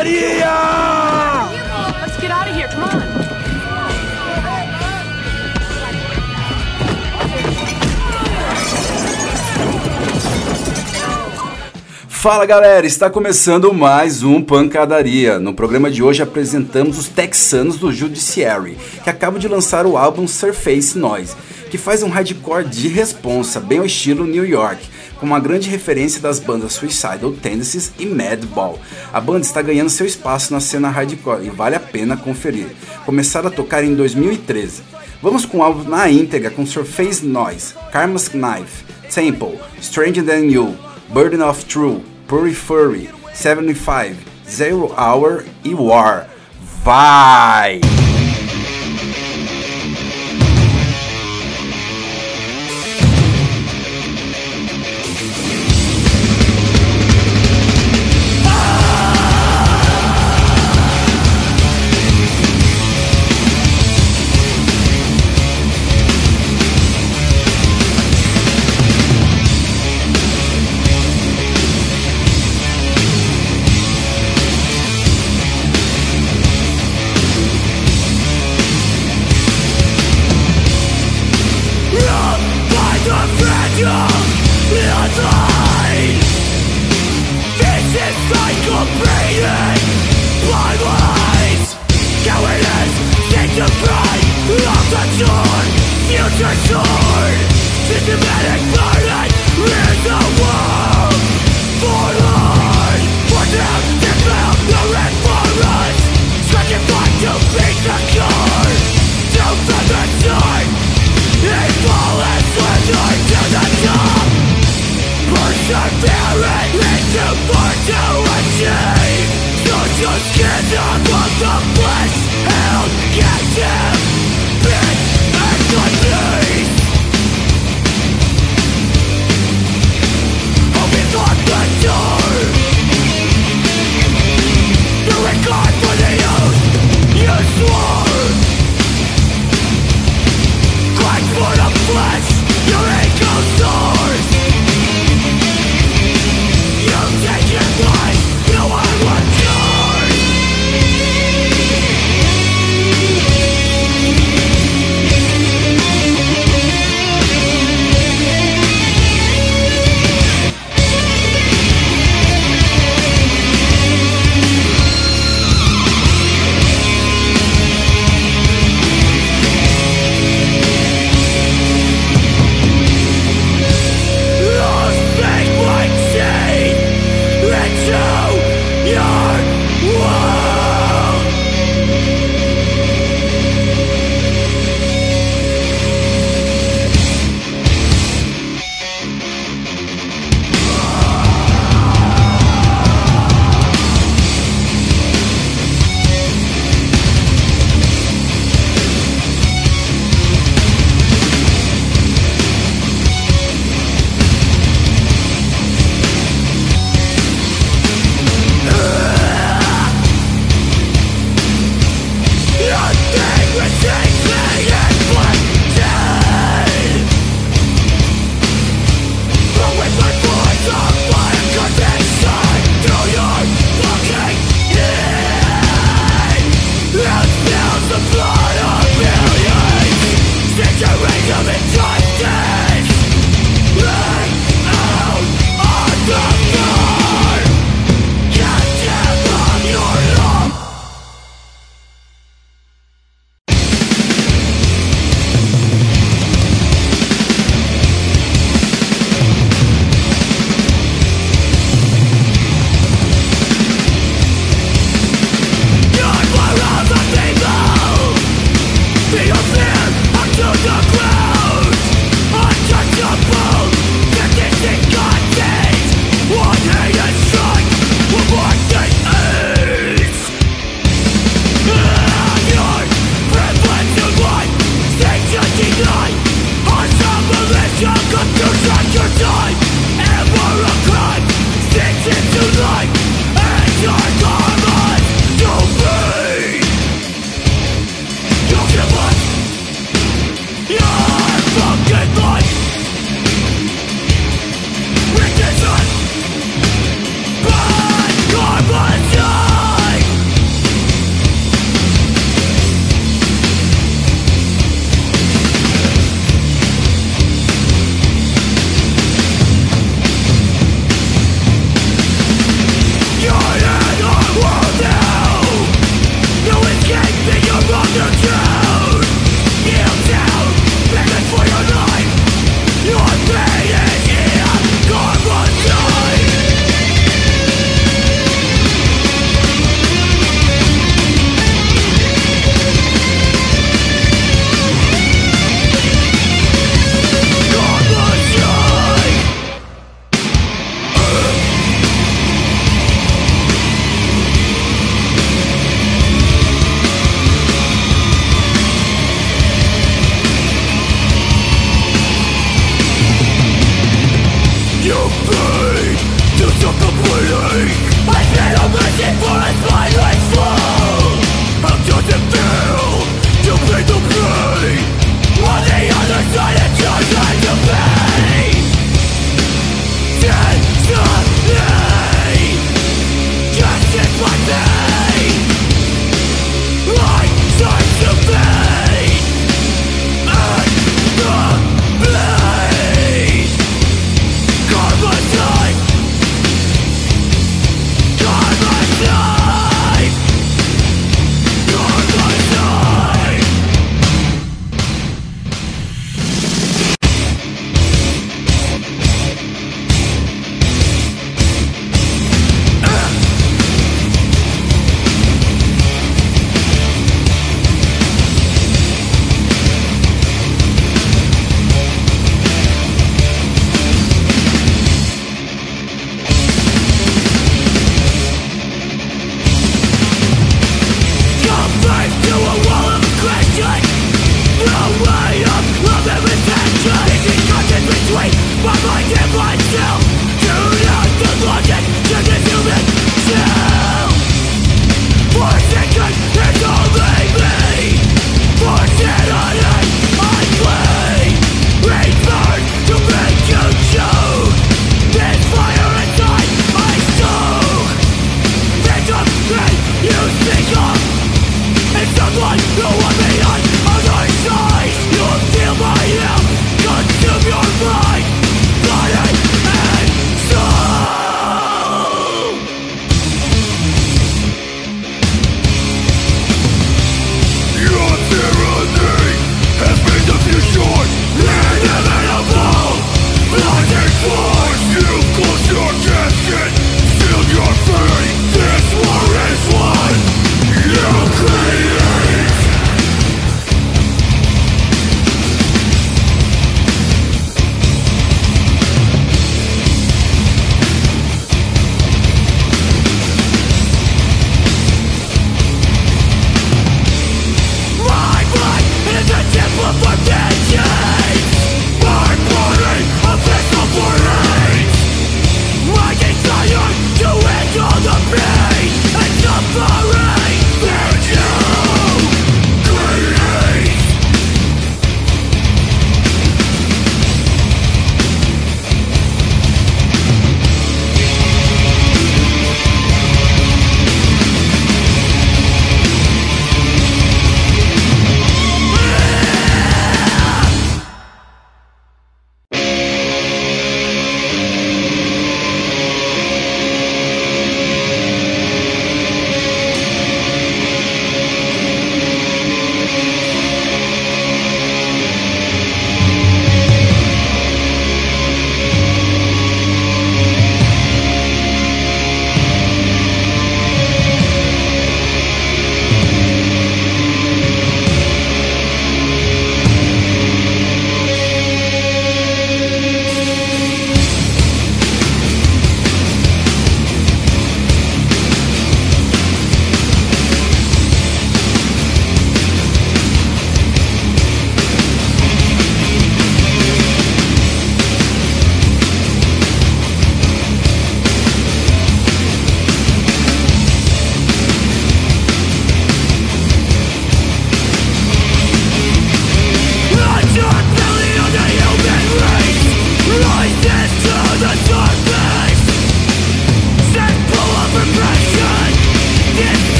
pancadaria! Let's get out of here. Come on. Fala galera, está começando mais um Pancadaria. No programa de hoje apresentamos os texanos do Judiciary, que acabam de lançar o álbum Surface Noise, que faz um hardcore de responsa, bem ao estilo New York, com uma grande referência das bandas Suicidal Tendencies e Madball. A banda está ganhando seu espaço na cena hardcore e vale a pena conferir. Começaram a tocar em 2013. Vamos com o álbum na íntegra com Surface Noise, Karma's Knife, Temple, Stranger Than You, Burden of True, Puri Furry, 75, Zero Hour e War. Vai! coming to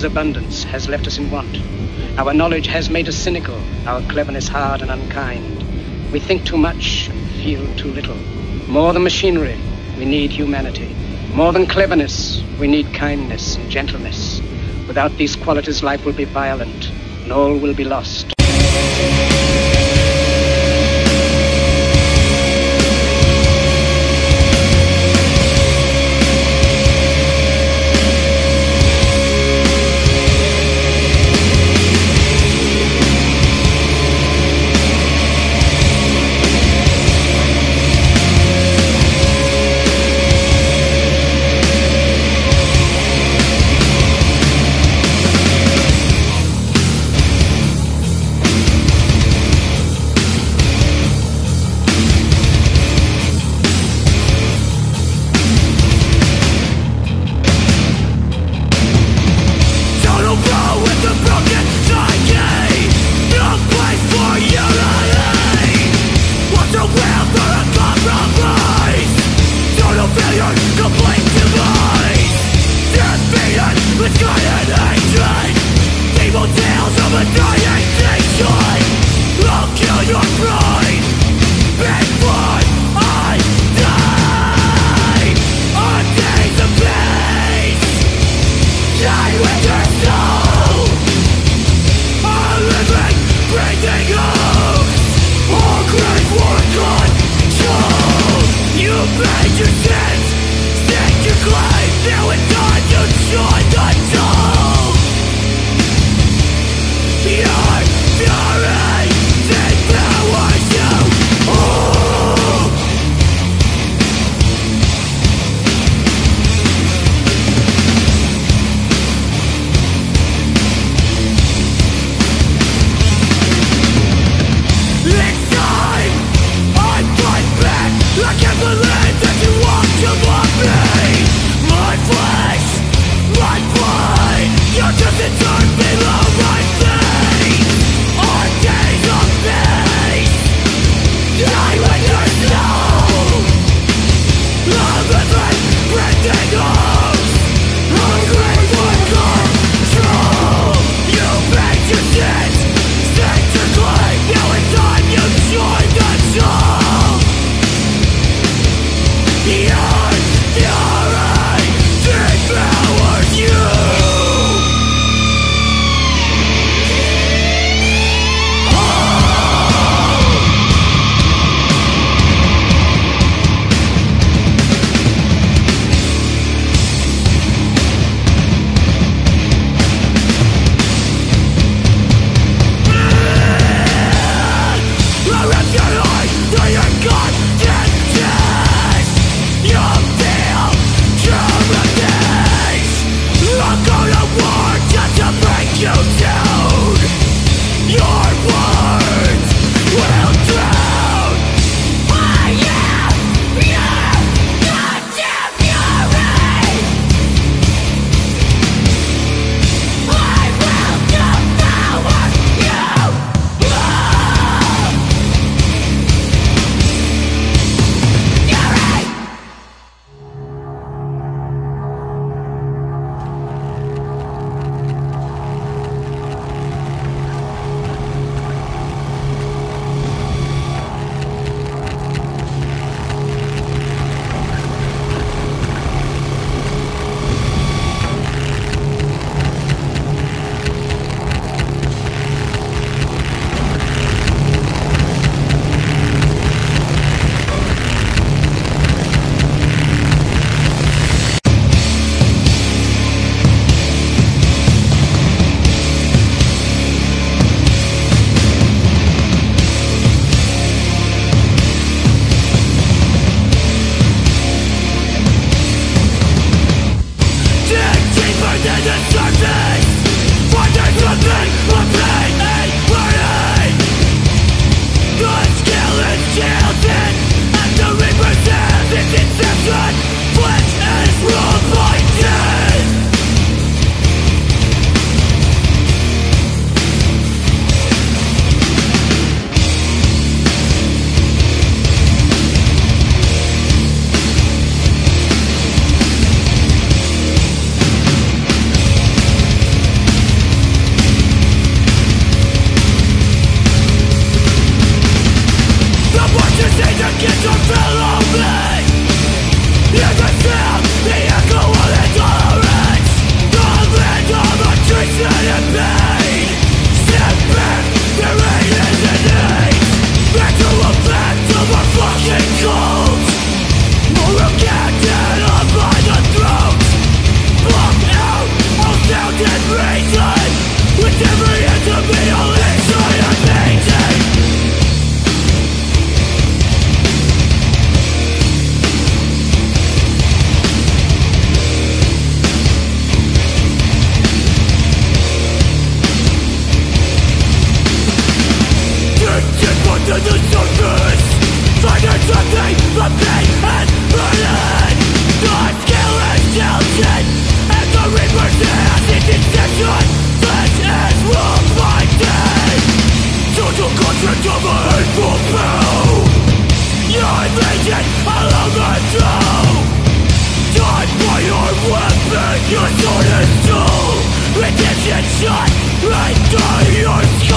gives abundance has left us in want. Our knowledge has made us cynical, our cleverness hard and unkind. We think too much and feel too little. More than machinery, we need humanity. More than cleverness, we need kindness and gentleness. Without these qualities, life will be violent, and all will be lost. Your soul is dull, redemption shot, and die your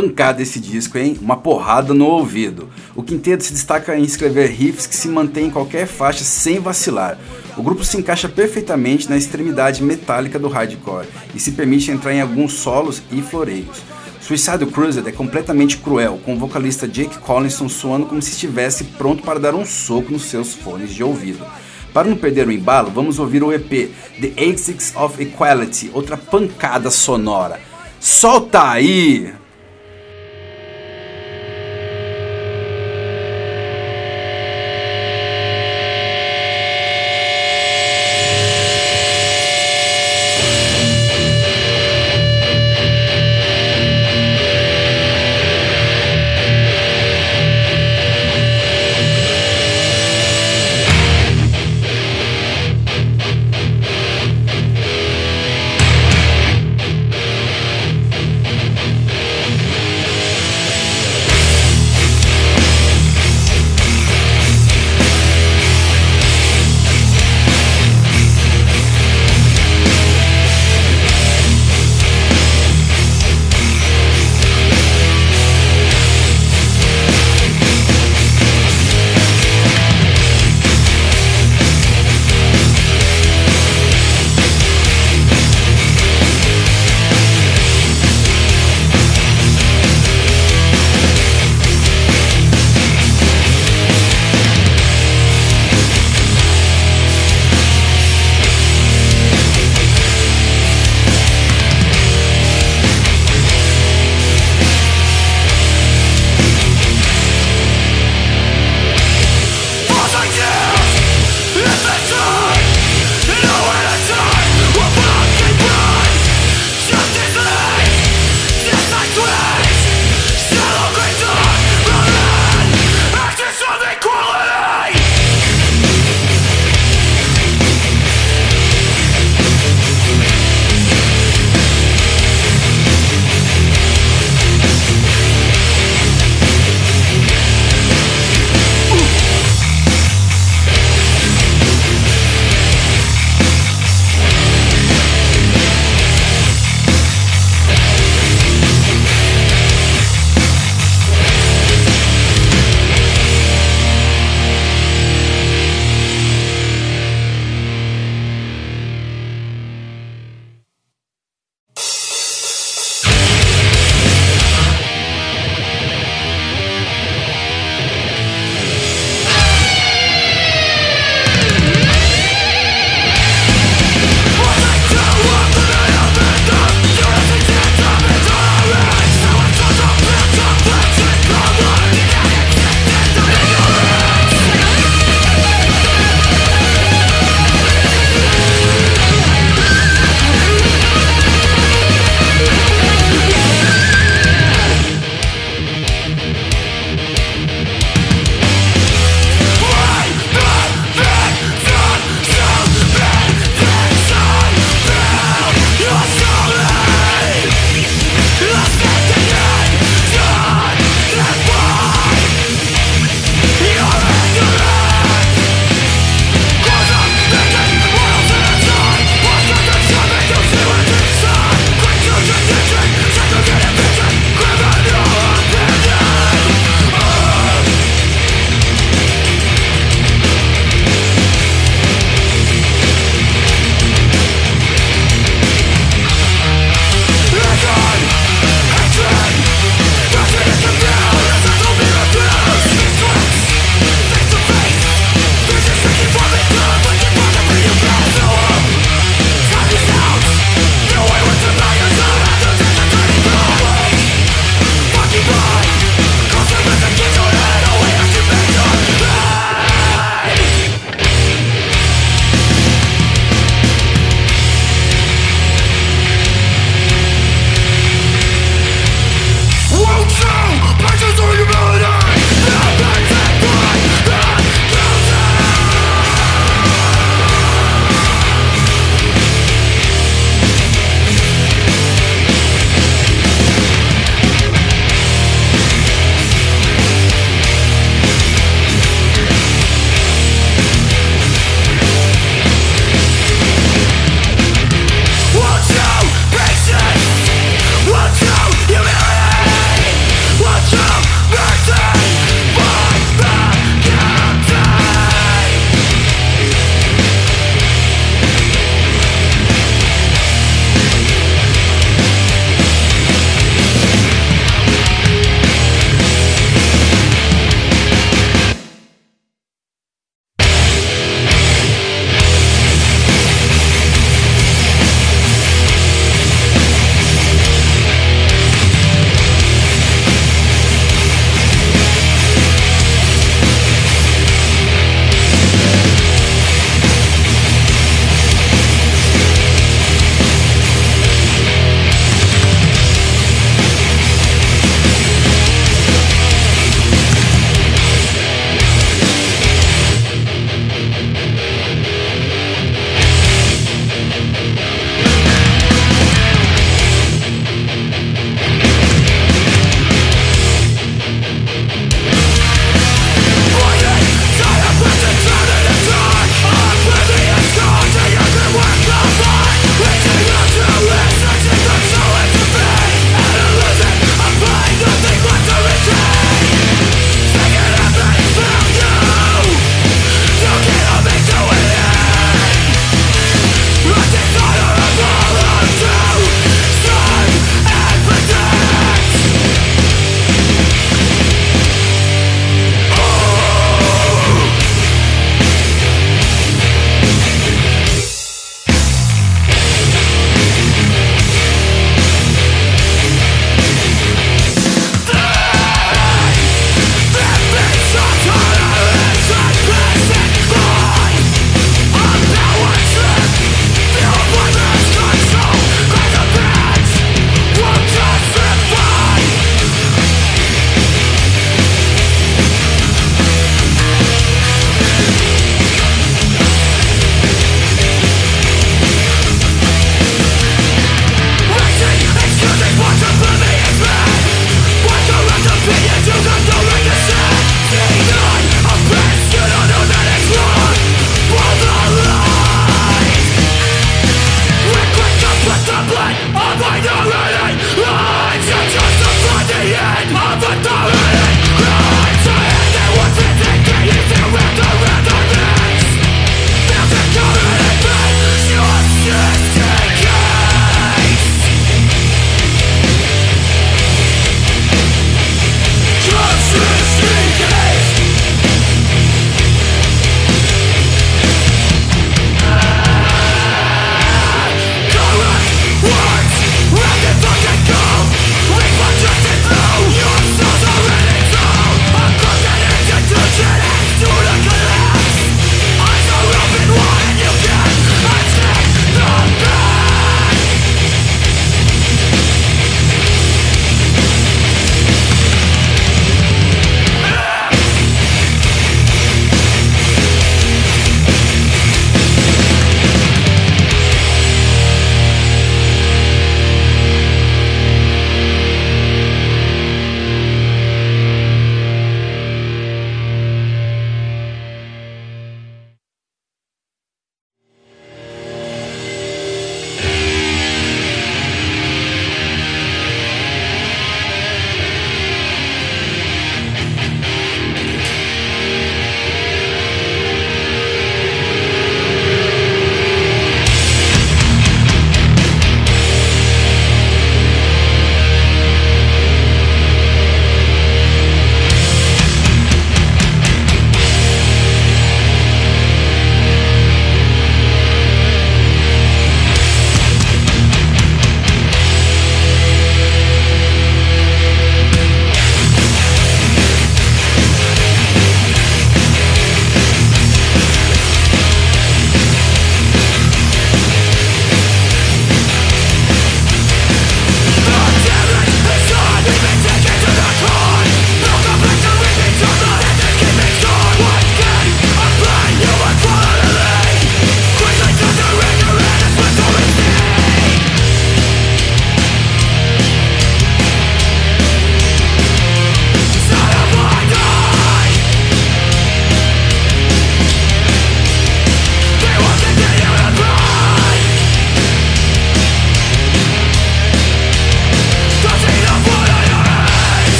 pancada esse disco, hein? Uma porrada no ouvido. O quinteto se destaca em escrever riffs que se mantêm em qualquer faixa sem vacilar. O grupo se encaixa perfeitamente na extremidade metálica do hardcore e se permite entrar em alguns solos e floreios. Suicide Cruiser é completamente cruel, com o vocalista Jake Collinson soando como se estivesse pronto para dar um soco nos seus fones de ouvido. Para não perder o embalo, vamos ouvir o EP The Axis of Equality, outra pancada sonora. Solta aí!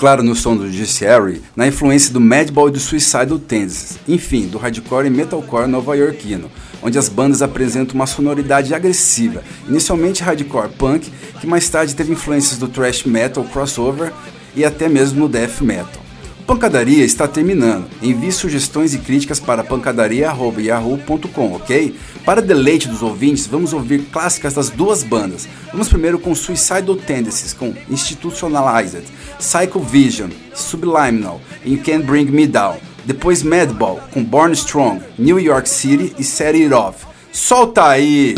Clara no som do Judiciary na influência do Madball e do Suicidal Tendencies, enfim, do hardcore e metalcore nova-iorquino, onde as bandas apresentam uma sonoridade agressiva, inicialmente hardcore punk, que mais tarde teve influências do thrash metal crossover e até mesmo no death metal. Pancadaria está terminando. Envie sugestões e críticas para pancadaria.yahoo.com, ok? Para deleite dos ouvintes, vamos ouvir clássicas das duas bandas. Vamos primeiro com Suicidal Tendencies, com Institutionalized, Psycho Vision, Subliminal e Can't Bring Me Down. Depois Madball, com Born Strong, New York City e Set It Off. Solta aí!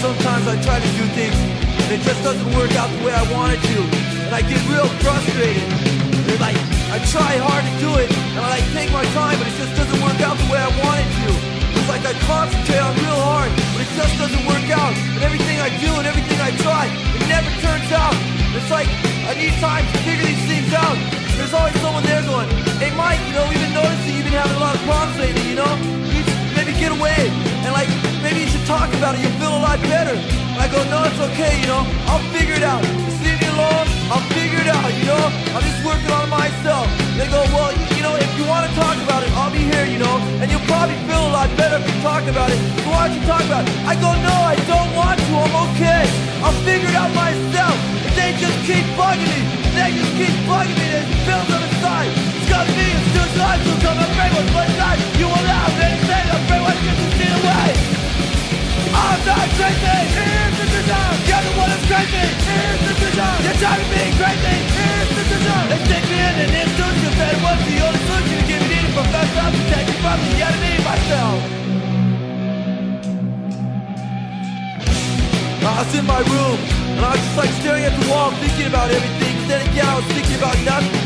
Sometimes I try to do things and it just doesn't work out the way I want it I get real frustrated. And like, I try hard to do it, and I like take my time, but it just doesn't work out the way I want it to. It's like I concentrate on real hard, but it just doesn't work out. And everything I do and everything I try, it never turns out. It's like I need time to figure these things out. There's always someone there going, hey Mike, you know, we've been noticing you've been having a lot of problems lately, you know? You maybe get away, and like, maybe you should talk about it, you'll feel a lot better. And I go, no, it's okay, you know, I'll figure it out. Leave me alone, I'll figure it out, you know? I'm just working on myself. They go, well, you know, if you want to talk about it, I'll be here, you know? And you'll probably feel a lot better if you talk about it. So why don't you talk about it? I go, no, I don't want to, I'm okay. I'll figure it out myself. If they just keep bugging me, they just keep bugging me, there's bills on the side. It's got me, it's life, so come and bring what's my side. You will have anything, I'm afraid what's just to steal away. I'm not crazy. Here's the design. You're the one that's crazy. Here's the design. You're driving me crazy. Here's the design. They stick me in an institution. Said what's the only solution to give me needed best up to from the enemy myself. I was in my room and I was just like staring at the wall, thinking about everything. Then again, I was thinking about nothing.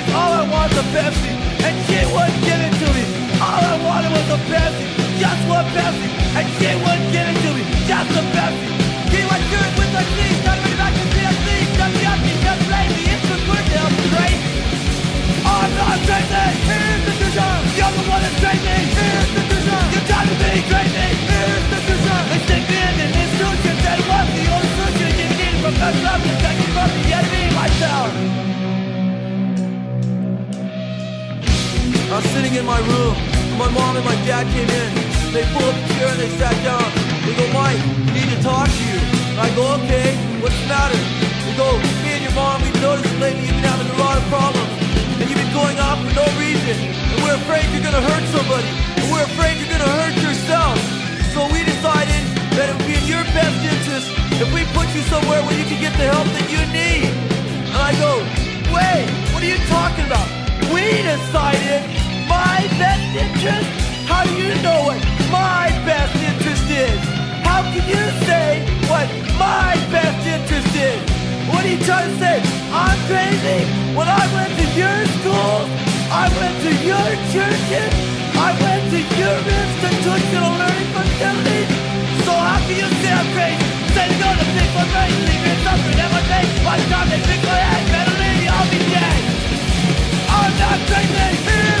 All I want a Pepsi. And she wouldn't give it to me. All I wanted was a Pepsi. Just one Pepsi. And she wouldn't give it to me. Just a Pepsi. He was good with the knees. Got me back to. Just the empty, just lazy. It's the good to help great. I'm not crazy. Here's the vision. You're the one that's crazy. Here's the vision. You're driving in my room. My mom and my dad came in. They pulled up a chair and they sat down. They go, Mike, we need to talk to you. I go, okay, what's the matter? They go, me and your mom, we've noticed lately you've been having a lot of problems. And you've been going off for no reason. And we're afraid you're gonna hurt somebody. And we're afraid you're gonna hurt yourself. So we decided that it would be in your best interest if we put you somewhere where you can get the help that you need. And I go, wait, what are you talking about? We decided my best interest? How do you know what my best interest is? How can you say what my best interest is? What are you trying to say? I'm crazy? When I went to your school, I went to your churches, I went to your institutional learning facilities. So how can you say I'm crazy? Say to go to pick my brain, leave me suffering face. By the time they pick my head, better leave me, I'll be dead. I'm not crazy.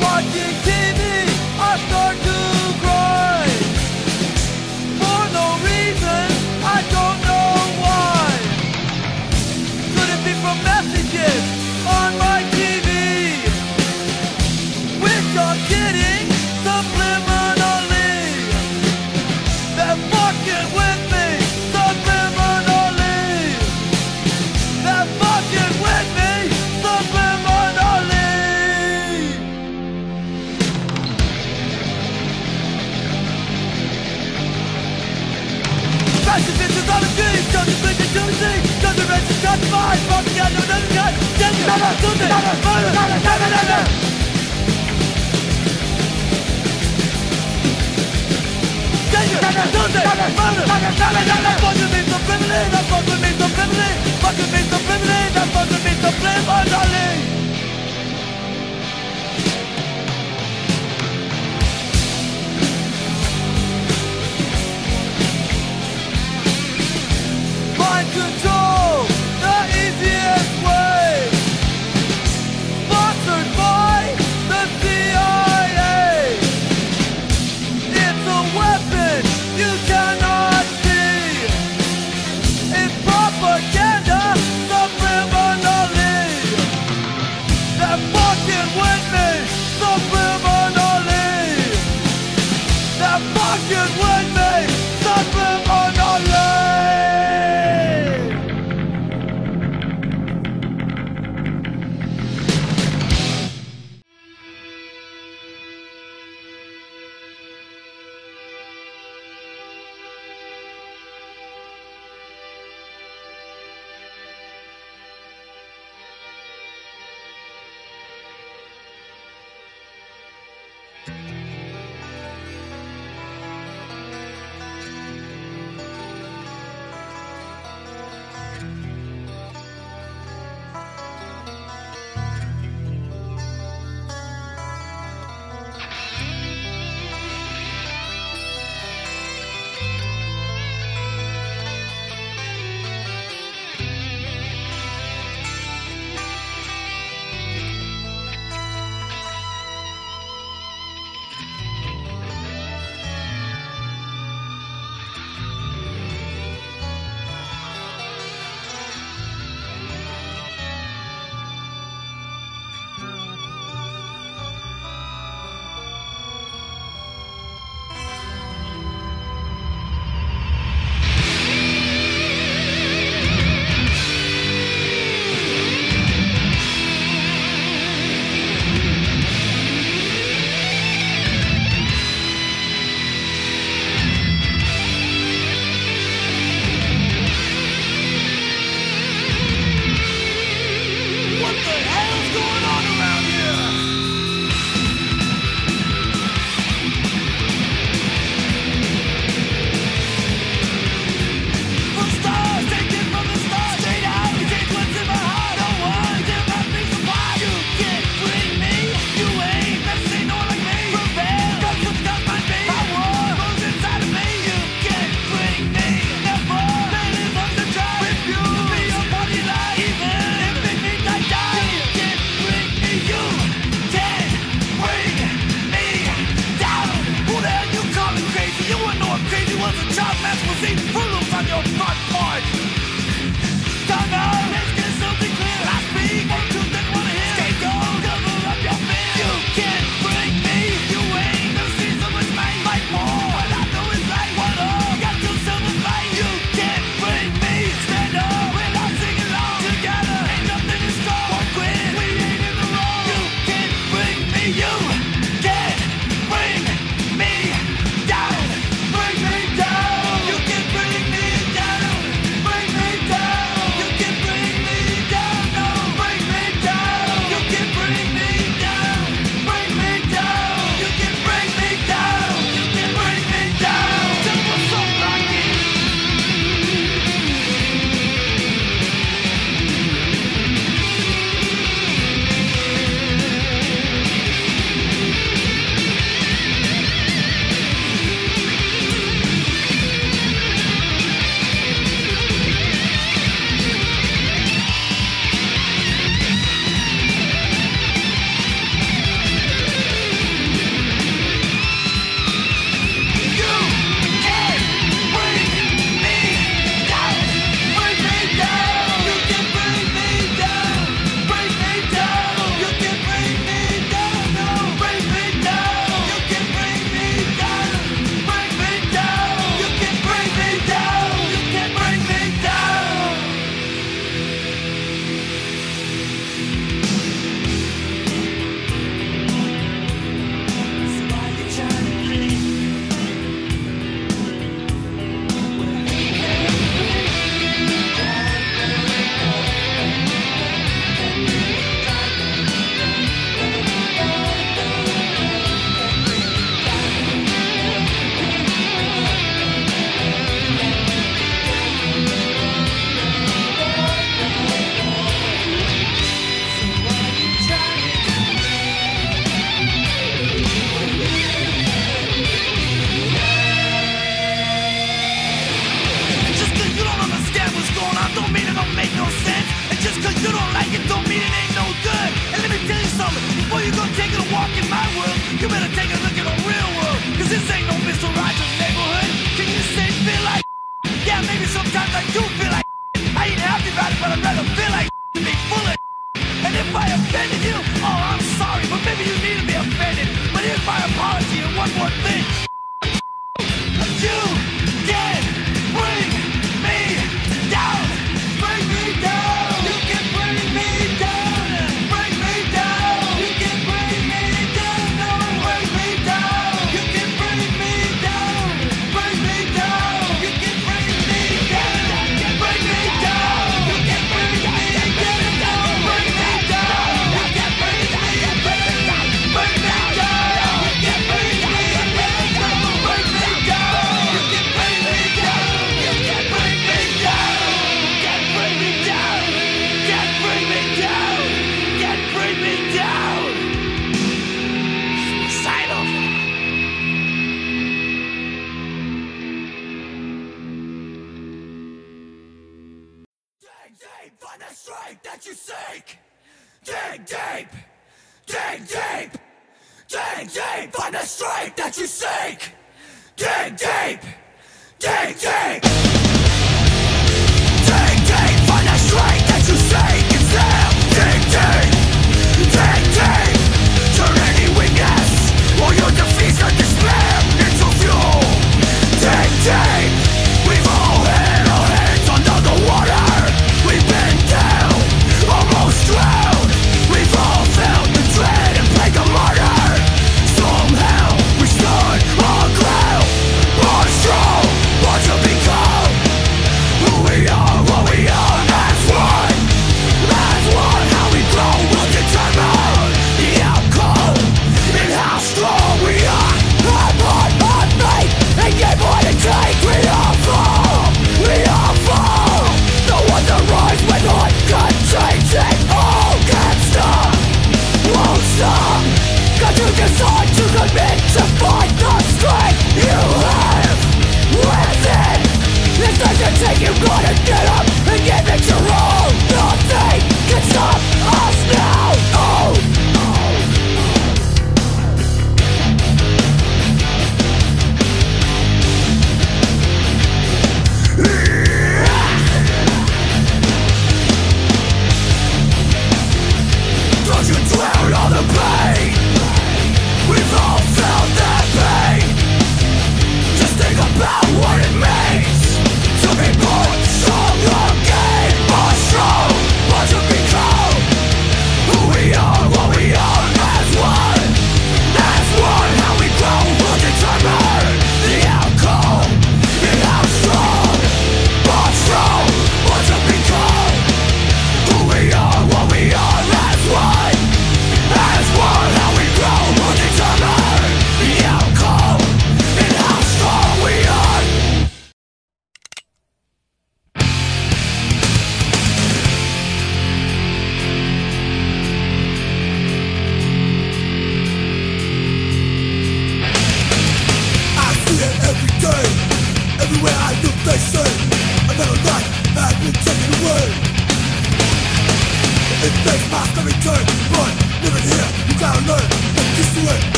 Watching TV, I start to doesn't privilege. Privilege. Privilege. Privilege. My control, the easiest